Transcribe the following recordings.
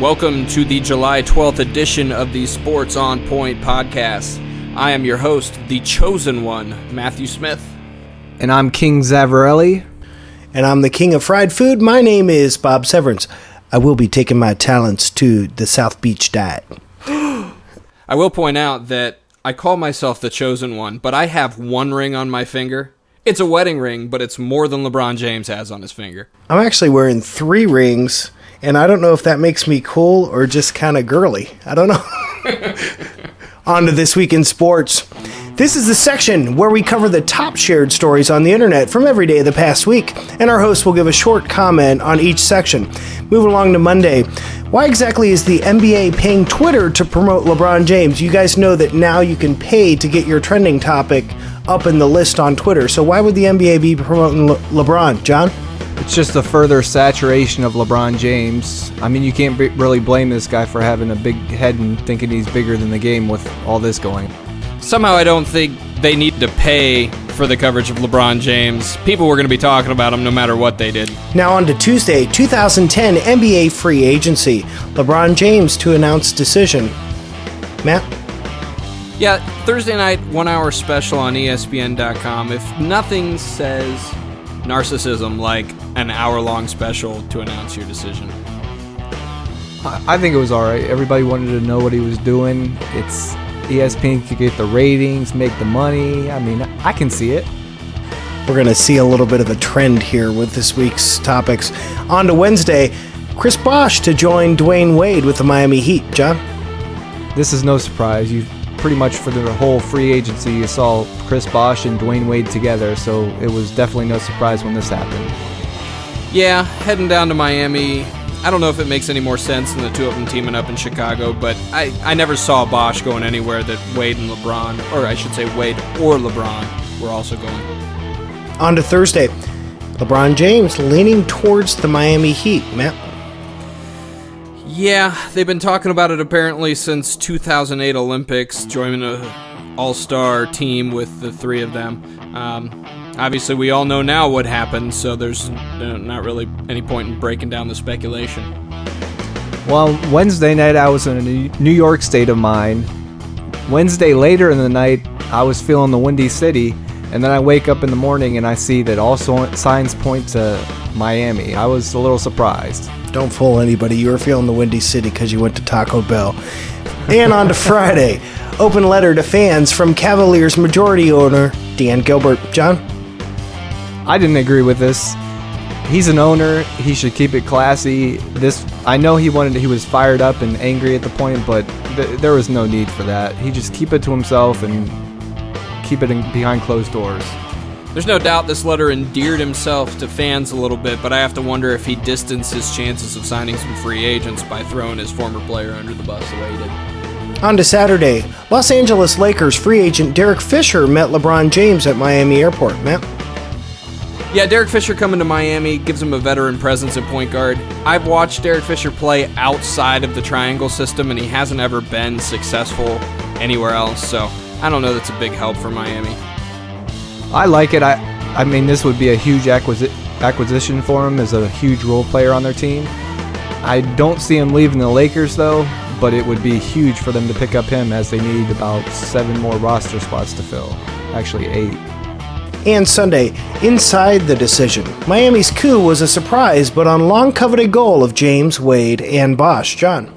Welcome to the July 12th edition of the Sports on Point podcast. I am your host, the chosen one, Matthew Smith. And I'm King Zavarelli. And I'm the king of fried food. My name is Bob Severance. I will be taking my talents to the South Beach diet. I will point out that I call myself the chosen one, but I have one ring on my finger. It's a wedding ring, but it's more than LeBron James has on his finger. I'm actually wearing three rings and I don't know if that makes me cool or just kind of girly. I don't know. on to this week in sports. This is the section where we cover the top shared stories on the internet from every day of the past week, and our host will give a short comment on each section. Moving along to Monday. Why exactly is the NBA paying Twitter to promote LeBron James? You guys know that now you can pay to get your trending topic up in the list on Twitter. So why would the NBA be promoting Le- LeBron, Jon? It's just a further saturation of LeBron James. I mean, you can't b- really blame this guy for having a big head and thinking he's bigger than the game with all this going. Somehow, I don't think they need to pay for the coverage of LeBron James. People were going to be talking about him no matter what they did. Now, on to Tuesday, 2010 NBA free agency. LeBron James to announce decision. Matt? Yeah, Thursday night, one hour special on ESPN.com. If nothing says narcissism like an hour long special to announce your decision? I think it was all right. Everybody wanted to know what he was doing. It's ESPN could get the ratings, make the money. I mean, I can see it. We're going to see a little bit of a trend here with this week's topics. On to Wednesday, Chris Bosh to join Dwyane Wade with the Miami Heat. Jon? This is no surprise. You pretty much for the whole free agency, you saw Chris Bosh and Dwyane Wade together, so it was definitely no surprise when this happened. Yeah, heading down to Miami. I don't know if it makes any more sense than the two of them teaming up in Chicago, but I, I never saw Bosh going anywhere that Wade and LeBron, or I should say Wade or LeBron, were also going. On to Thursday. LeBron James leaning towards the Miami Heat. Matt? Yeah, they've been talking about it apparently since 2008 Olympics, joining a all-star team with the three of them. Um, obviously, we all know now what happened, so there's not really any point in breaking down the speculation. Well, Wednesday night I was in a New York state of mind. Wednesday later in the night, I was feeling the Windy City, and then I wake up in the morning and I see that all signs point to Miami. I was a little surprised. Don't fool anybody. You were feeling the Windy City because you went to Taco Bell. And on to Friday, open letter to fans from Cavaliers majority owner Dan Gilbert. Jon? I didn't agree with this. He's an owner. He should keep it classy. This I know he wanted he was fired up and angry at the point, but th- there was no need for that. He just keep it to himself and keep it in, behind closed doors. There's no doubt this letter endeared himself to fans a little bit, but I have to wonder if he distanced his chances of signing some free agents by throwing his former player under the bus the way he did. On to Saturday, Los Angeles Lakers free agent Derek Fisher met LeBron James at Miami Airport. Matt? Yeah, Derek Fisher coming to Miami gives him a veteran presence at point guard. I've watched Derek Fisher play outside of the triangle system, and he hasn't ever been successful anywhere else, so I don't know that's a big help for Miami. I like it. I I mean, this would be a huge acquisi- acquisition for him as a huge role player on their team. I don't see him leaving the Lakers though, but it would be huge for them to pick up him as they need about seven more roster spots to fill. Actually, eight. And Sunday, inside the decision, Miami's coup was a surprise, but on long coveted goal of James, Wade, and Bosh. Jon.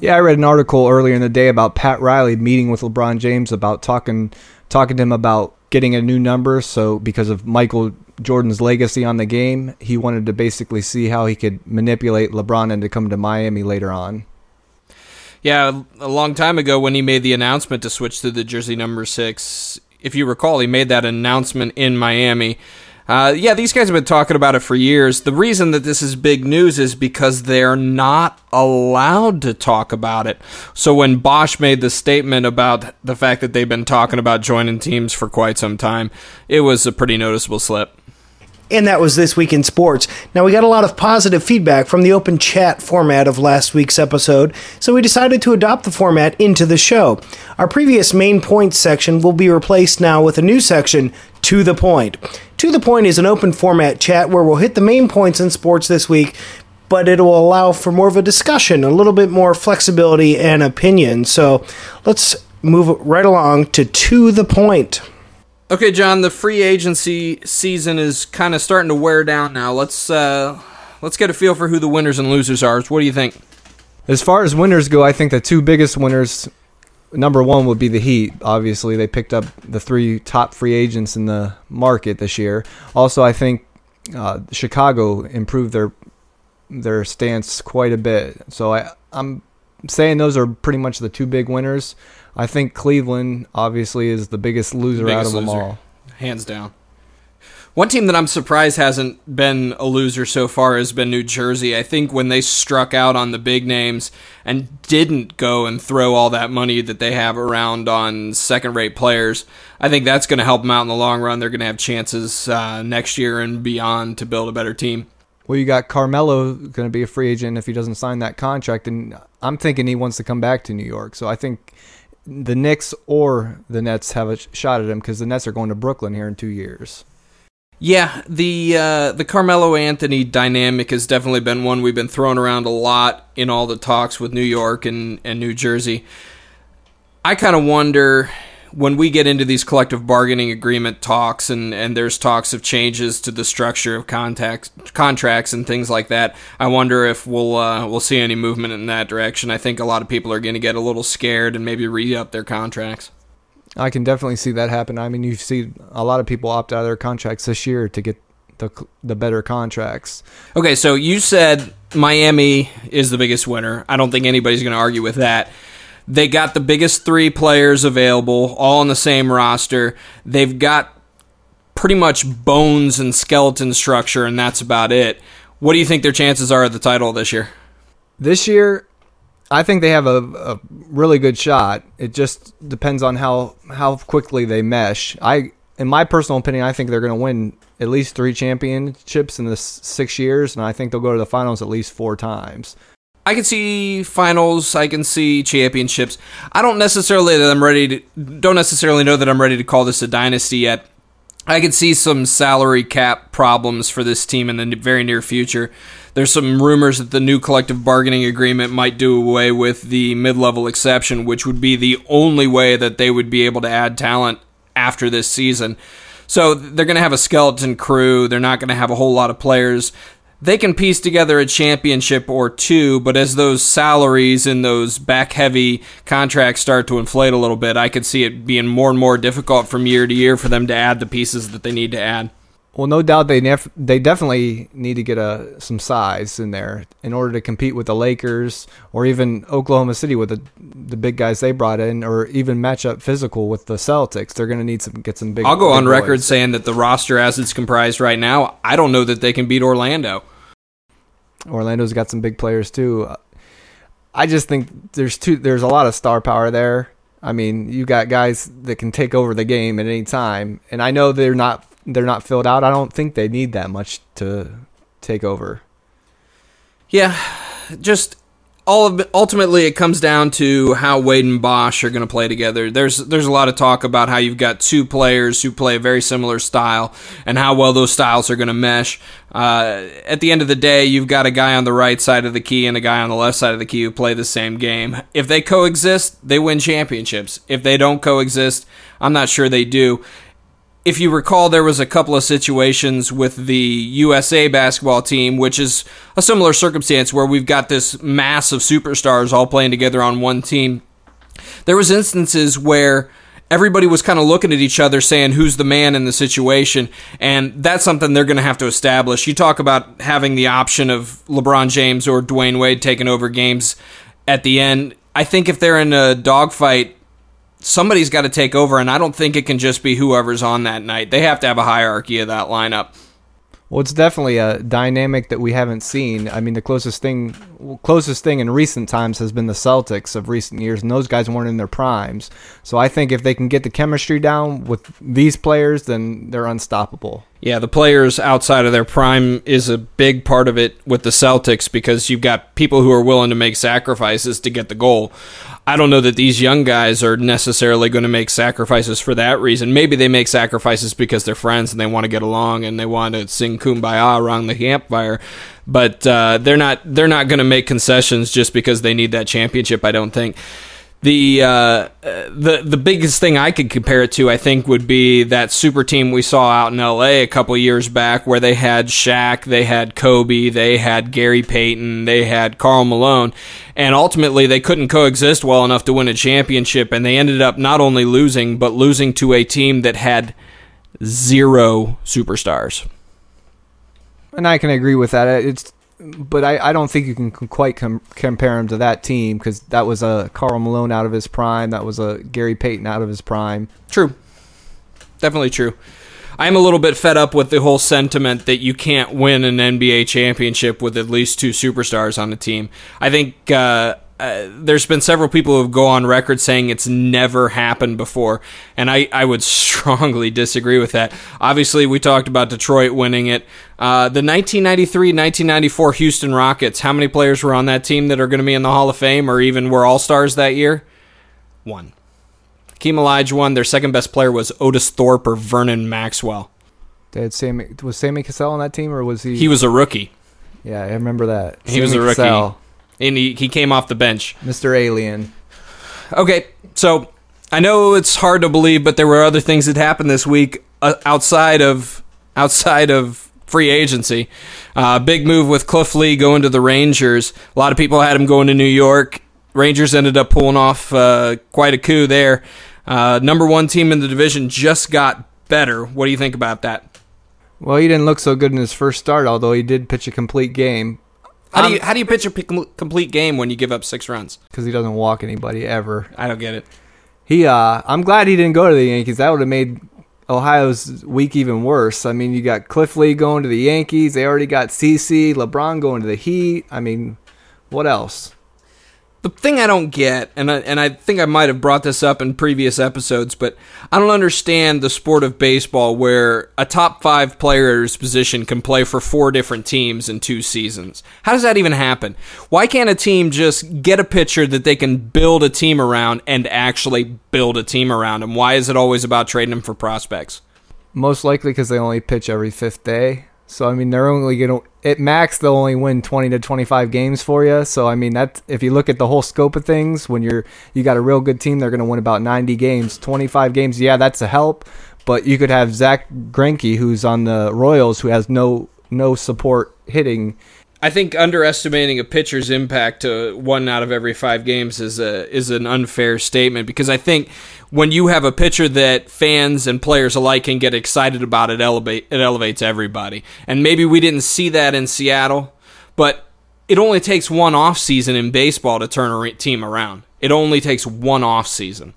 Yeah, I read an article earlier in the day about Pat Riley meeting with LeBron James about talking talking to him about getting a new number. So because of Michael Jordan's legacy on the game, he wanted to basically see how he could manipulate LeBron into coming to Miami later on. Yeah, a long time ago when he made the announcement to switch to the jersey number six, if you recall, he made that announcement in Miami. Uh, yeah, these guys have been talking about it for years. The reason that this is big news is because they're not allowed to talk about it. So when Bosh made the statement about the fact that they've been talking about joining teams for quite some time, it was a pretty noticeable slip. And that was this week in sports. Now, we got a lot of positive feedback from the open chat format of last week's episode, so we decided to adopt the format into the show. Our previous main points section will be replaced now with a new section, To the Point. To the Point is an open format chat where we'll hit the main points in sports this week but it will allow for more of a discussion, a little bit more flexibility and opinion. So let's move right along to to the point. Okay, Jon, the free agency season is kind of starting to wear down now. Let's uh, let's get a feel for who the winners and losers are. What do you think? As far as winners go, I think the two biggest winners, number one would be the Heat. Obviously, they picked up the three top free agents in the market this year. Also, I think uh, Chicago improved their their stance quite a bit. So I, I'm saying those are pretty much the two big winners. I think Cleveland obviously is the biggest loser Biggest out of them loser. all. Hands down. One team that I'm surprised hasn't been a loser so far has been New Jersey. I think when they struck out on the big names and didn't go and throw all that money that they have around on second rate players, I think that's going to help them out in the long run. They're going to have chances uh, next year and beyond to build a better team. Well, you got Carmelo going to be a free agent if he doesn't sign that contract, and I'm thinking he wants to come back to New York. So I think the Knicks or the Nets have a shot at him because the Nets are going to Brooklyn here in two years. Yeah, the uh, the Carmelo Anthony dynamic has definitely been one we've been throwing around a lot in all the talks with New York and, and New Jersey. I kind of wonder when we get into these collective bargaining agreement talks and, and there's talks of changes to the structure of contacts, contracts and things like that. I wonder if we'll uh, we'll see any movement in that direction. I think a lot of people are going to get a little scared and maybe re up their contracts. I can definitely see that happen. I mean, you see a lot of people opt out of their contracts this year to get the the better contracts. Okay, so you said Miami is the biggest winner. I don't think anybody's going to argue with that. They got the biggest three players available, all on the same roster. They've got pretty much bones and skeleton structure, and that's about it. What do you think their chances are at the title this year? This year, I think they have a, a really good shot. It just depends on how how quickly they mesh. I, in my personal opinion, I think they're going to win at least three championships in this six years, and I think they'll go to the finals at least four times. I can see finals. I can see championships. I don't necessarily that I'm ready to. Don't necessarily know that I'm ready to call this a dynasty yet. I could see some salary cap problems for this team in the very near future. There's some rumors that the new collective bargaining agreement might do away with the mid-level exception, which would be the only way that they would be able to add talent after this season. So they're going to have a skeleton crew. They're not going to have a whole lot of players they can piece together a championship or two, but as those salaries and those back heavy contracts start to inflate a little bit, I could see it being more and more difficult from year to year for them to add the pieces that they need to add. Well, no doubt they nef- they definitely need to get a some size in there in order to compete with the Lakers or even Oklahoma City with the the big guys they brought in, or even match up physical with the Celtics. They're going to need some get some big. I'll go big on record saying that the roster as it's comprised right now, I don't know that they can beat Orlando. Orlando's got some big players too. I just think there's two. There's a lot of star power there. I mean, you got guys that can take over the game at any time, and I know they're not they're not filled out. I don't think they need that much to take over. Yeah, just all of ultimately it comes down to how Wade and Bosh are going to play together. There's there's a lot of talk about how you've got two players who play a very similar style and how well those styles are going to mesh. Uh, at the end of the day, you've got a guy on the right side of the key and a guy on the left side of the key who play the same game. If they coexist, they win championships. If they don't coexist, I'm not sure they do if you recall, there was a couple of situations with the USA basketball team, which is a similar circumstance where we've got this mass of superstars all playing together on one team. There was instances where everybody was kind of looking at each other saying who's the man in the situation? And that's something they're going to have to establish. You talk about having the option of lebron james or dwyane wade taking over games at the end. I think if they're in a dogfight somebody's got to take over, and I don't think it can just be whoever's on that night. They have to have a hierarchy of that lineup. Well, it's definitely a dynamic that we haven't seen. I mean, the closest thing, closest thing in recent times has been the Celtics of recent years, and those guys weren't in their primes. So I think if they can get the chemistry down with these players, then they're unstoppable. Yeah, the players outside of their prime is a big part of it with the Celtics because you've got people who are willing to make sacrifices to get the goal. I don't know that these young guys are necessarily going to make sacrifices for that reason. Maybe they make sacrifices because they're friends and they want to get along and they want to sing kumbaya around the campfire. but uh, they're not they're not going to make concessions just because they need that championship. I don't think. The uh, the the biggest thing I could compare it to, I think, would be that super team we saw out in L.A. a couple years back, where they had Shaq, they had Kobe, they had Gary Payton, they had Karl Malone, and ultimately they couldn't coexist well enough to win a championship, and they ended up not only losing, but losing to a team that had zero superstars. And I can agree with that. It's, but I, I don't think you can quite com- compare him to that team because that was a Karl Malone out of his prime. That was a Gary Payton out of his prime. True, definitely true. I'm a little bit fed up with the whole sentiment that you can't win an NBA championship with at least two superstars on the team. I think uh, uh, there's been several people who go on record saying it's never happened before, and I, I would strongly disagree with that. Obviously, we talked about Detroit winning it. Uh, the 1993 1994 Houston Rockets, how many players were on that team that are going to be in the Hall of Fame or even were All Stars that year? One. Hakeem Olajuwon. Their second best player was Otis Thorpe or Vernon Maxwell. They had Sammy, was Sammy Cassell on that team, or was he? He was a rookie. Yeah, I remember that. He was a rookie and he, he came off the bench. Mr. Alien. Okay, so I know it's hard to believe, but there were other things that happened this week uh, outside of outside of free agency. Uh, big move with Cliff Lee going to the Rangers. A lot of people had him going to New York. Rangers ended up pulling off uh, quite a coup there. Uh, number one team in the division just got better. What do you think about that? Well, he didn't look so good in his first start, although he did pitch a complete game. How do you how do you pitch a complete game when you give up six runs? Because he doesn't walk anybody ever. I don't get it. He, uh, I'm glad he didn't go to the Yankees. That would have made Ohio's week even worse. I mean, you got Cliff Lee going to the Yankees. They already got CC, LeBron going to the Heat. I mean, what else? The thing I don't get, and I, and I think I might have brought this up in previous episodes, but I don't understand the sport of baseball where a top five player's position can play for four different teams in two seasons. How does that even happen? Why can't a team just get a pitcher that they can build a team around and actually build a team around him? Why is it always about trading them for prospects? Most likely because they only pitch every fifth day. So I mean, they're only gonna at max they'll only win twenty to twenty five games for you. So I mean, that if you look at the whole scope of things, when you're you got a real good team, they're gonna win about ninety games, twenty five games. Yeah, that's a help, but you could have Zack Greinke, who's on the Royals, who has no no support hitting. I think underestimating a pitcher's impact to one out of every five games is a is an unfair statement because I think when you have a pitcher that fans and players alike can get excited about, it elevate it elevates everybody. And maybe we didn't see that in Seattle, but it only takes one off season in baseball to turn a team around. It only takes one off season.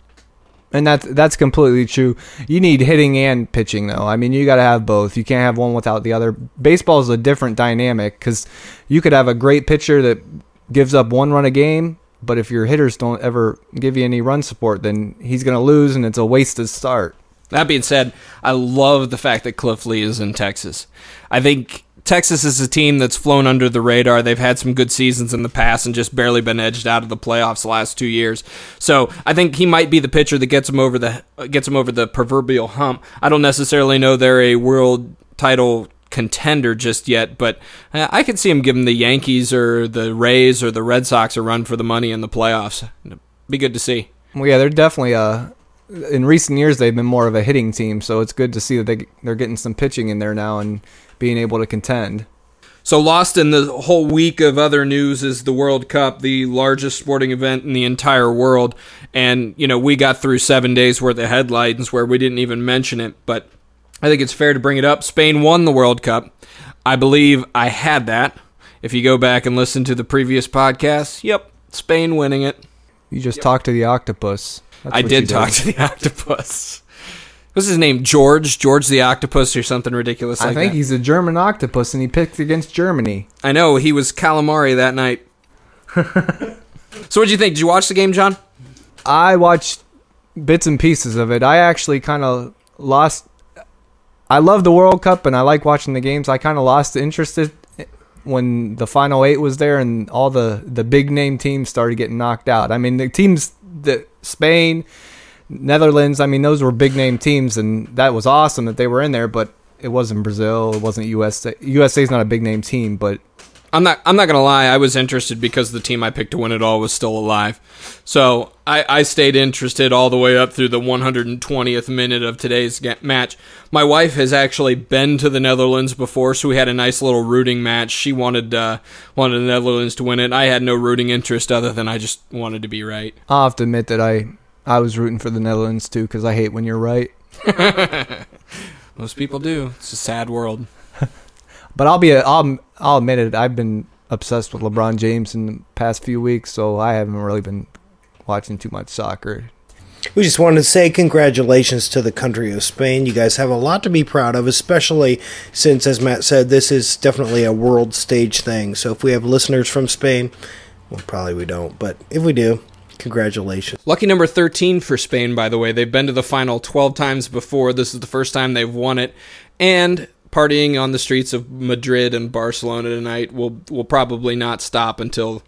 And that's that's completely true. You need hitting and pitching, though. I mean, you got to have both. You can't have one without the other. Baseball is a different dynamic because you could have a great pitcher that gives up one run a game, but if your hitters don't ever give you any run support, then he's going to lose, and it's a wasted start. That being said, I love the fact that Cliff Lee is in Texas. I think Texas is a team that's flown under the radar. They've had some good seasons in the past and just barely been edged out of the playoffs the last two years. So I think he might be the pitcher that gets him over the gets him over the proverbial hump. I don't necessarily know they're a world title contender just yet, but uh, I could see him giving the Yankees or the Rays or the Red Sox a run for the money in the playoffs. It'd be good to see. Well, yeah, they're definitely uh in recent years they've been more of a hitting team, so it's good to see that they they're getting some pitching in there now and being able to contend. So lost in the whole week of other news is the World Cup, the largest sporting event in the entire world, and you know we got through seven days worth of headlines where we didn't even mention it, but I think it's fair to bring it up. Spain won the World Cup. I believe I had that. If you go back and listen to the previous podcast, yep, Spain winning it. You just yep. talked to the octopus. That's I did talk to the octopus. What's his name? George? George the octopus or something ridiculous like I think that. he's a German octopus and he picked against Germany. I know. He was calamari that night. so what'd you think? Did you watch the game, Jon? I watched bits and pieces of it. I actually kind of lost I love the World Cup and I like watching the games. I kind of lost interest when the final eight was there and all the the big name teams started getting knocked out. I mean, the teams that Spain, Netherlands, I mean, those were big name teams, and that was awesome that they were in there. But it wasn't Brazil, it wasn't USA. USA is not a big name team, but I'm not. I'm not gonna lie. I was interested because the team I picked to win it all was still alive. So I, I stayed interested all the way up through the 120th minute of today's match. My wife has actually been to the Netherlands before, so we had a nice little rooting match. She wanted uh, wanted the Netherlands to win it. I had no rooting interest other than I just wanted to be right. I'll have to admit that I I was rooting for the Netherlands too because I hate when you're right. Most people do. It's a sad world. But I'll be a, I'll I'll admit it. I've been obsessed with LeBron James in the past few weeks, so I haven't really been watching too much soccer. We just wanted to say congratulations to the country of Spain. You guys have a lot to be proud of, especially since, as Matt said, this is definitely a world stage thing. So if we have listeners from Spain, well, probably we don't, but if we do, congratulations. Lucky number 13 for Spain, by the way. They've been to the final 12 times before. This is the first time they've won it. And partying on the streets of Madrid and Barcelona tonight will will probably not stop until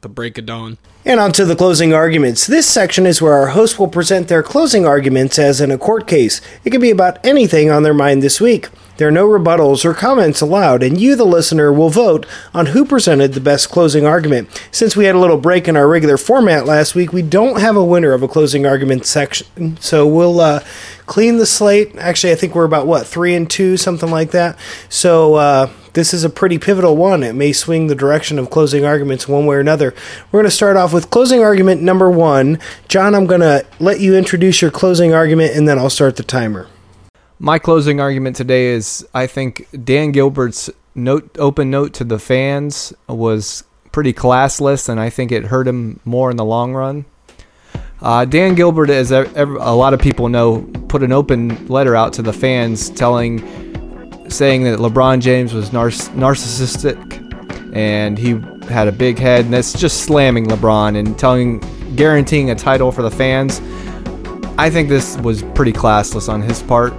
the break of dawn. And on to the closing arguments. This section is where our host will present their closing arguments as in a court case. It can be about anything on their mind this week. There are no rebuttals or comments allowed, and you, the listener, will vote on who presented the best closing argument. Since we had a little break in our regular format last week, we don't have a winner of a closing argument section, so we'll uh, clean the slate. Actually, I think we're about what three and two, something like that. So uh, this is a pretty pivotal one. It may swing the direction of closing arguments one way or another. We're going to start off with closing argument number one. Jon, I'm going to let you introduce your closing argument, and then I'll start the timer. My closing argument today is I think Dan Gilbert's note open note to the fans was pretty classless, and I think it hurt him more in the long run. Uh, Dan Gilbert, as ev- a lot of people know, put an open letter out to the fans telling, saying that LeBron James was nar- narcissistic and he had a big head, and that's just slamming LeBron and telling, guaranteeing a title for the fans. I think this was pretty classless on his part.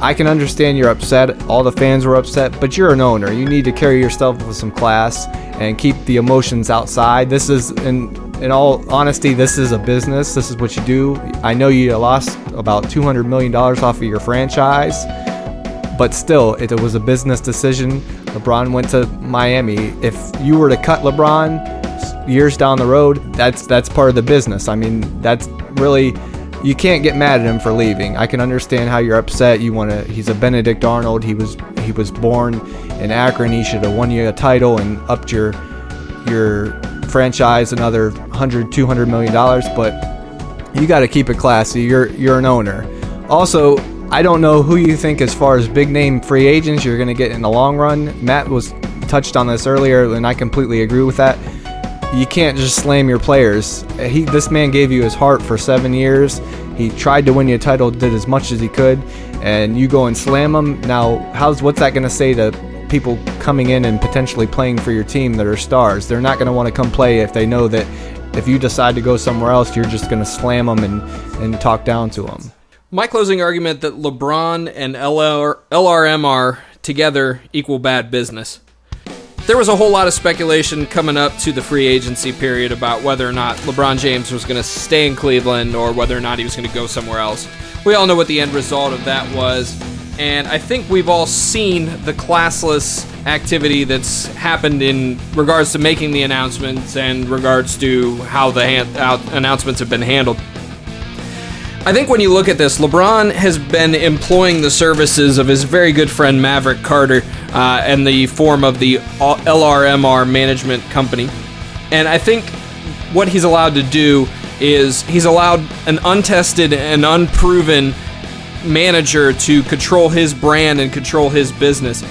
I can understand you're upset. All the fans were upset, but you're an owner. You need to carry yourself with some class and keep the emotions outside. This is, in in all honesty, this is a business. This is what you do. I know you lost about 200 million dollars off of your franchise, but still, it was a business decision. LeBron went to Miami. If you were to cut LeBron years down the road, that's that's part of the business. I mean, that's really you can't get mad at him for leaving. I can understand how you're upset. You want to. He's a Benedict Arnold. He was he was born in Akron. He should have won you a title and upped your your franchise another 100 200 million dollars. But you got to keep it classy. You're you're an owner. Also, I don't know who you think as far as big name free agents you're going to get in the long run. Matt was touched on this earlier, and I completely agree with that you can't just slam your players. He, this man gave you his heart for seven years. He tried to win you a title, did as much as he could, and you go and slam him. Now, how's what's that going to say to people coming in and potentially playing for your team that are stars? They're not going to want to come play if they know that if you decide to go somewhere else, you're just going to slam them and and talk down to them. My closing argument that LeBron and LR, LRMR together equal bad business. There was a whole lot of speculation coming up to the free agency period about whether or not LeBron James was going to stay in Cleveland or whether or not he was going to go somewhere else. We all know what the end result of that was, and I think we've all seen the classless activity that's happened in regards to making the announcements and regards to how the how announcements have been handled. I think when you look at this, LeBron has been employing the services of his very good friend Maverick Carter uh, in the form of the LRMR management company. And I think what he's allowed to do is he's allowed an untested and unproven manager to control his brand and control his business.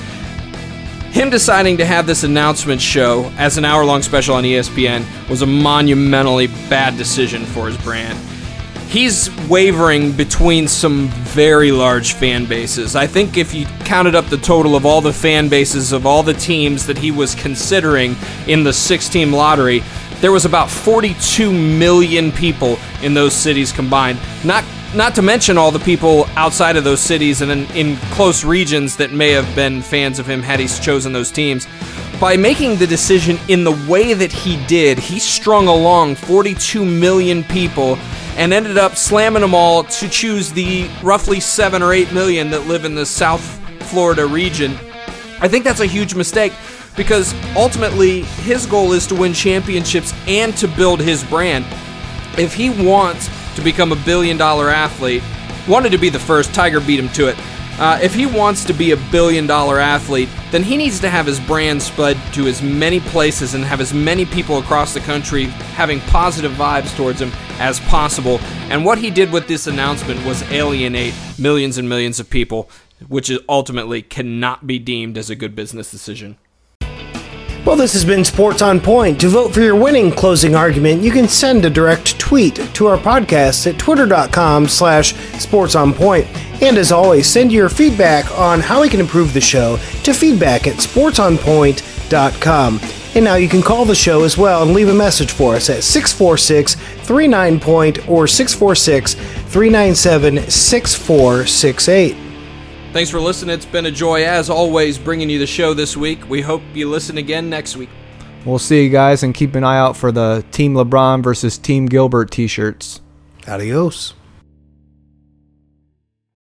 Him deciding to have this announcement show as an hour long special on ESPN was a monumentally bad decision for his brand he's wavering between some very large fan bases. I think if you counted up the total of all the fan bases of all the teams that he was considering in the six team lottery, there was about 42 million people in those cities combined. Not not to mention all the people outside of those cities and in, in close regions that may have been fans of him had he chosen those teams. By making the decision in the way that he did, he strung along 42 million people and ended up slamming them all to choose the roughly 7 or 8 million that live in the South Florida region. I think that's a huge mistake because ultimately his goal is to win championships and to build his brand. If he wants to become a billion dollar athlete, wanted to be the first, Tiger beat him to it. Uh, if he wants to be a billion dollar athlete, then he needs to have his brand spread to as many places and have as many people across the country having positive vibes towards him as possible. And what he did with this announcement was alienate millions and millions of people, which ultimately cannot be deemed as a good business decision. Well, this has been Sports on Point. To vote for your winning closing argument, you can send a direct tweet to our podcast at twitter.com slash sportsonpoint. And as always, send your feedback on how we can improve the show to feedback at sportsonpoint.com. And now you can call the show as well and leave a message for us at 646 39 Point or 646 397 6468. Thanks for listening. It's been a joy, as always, bringing you the show this week. We hope you listen again next week. We'll see you guys and keep an eye out for the Team LeBron versus Team Gilbert t shirts. Adios.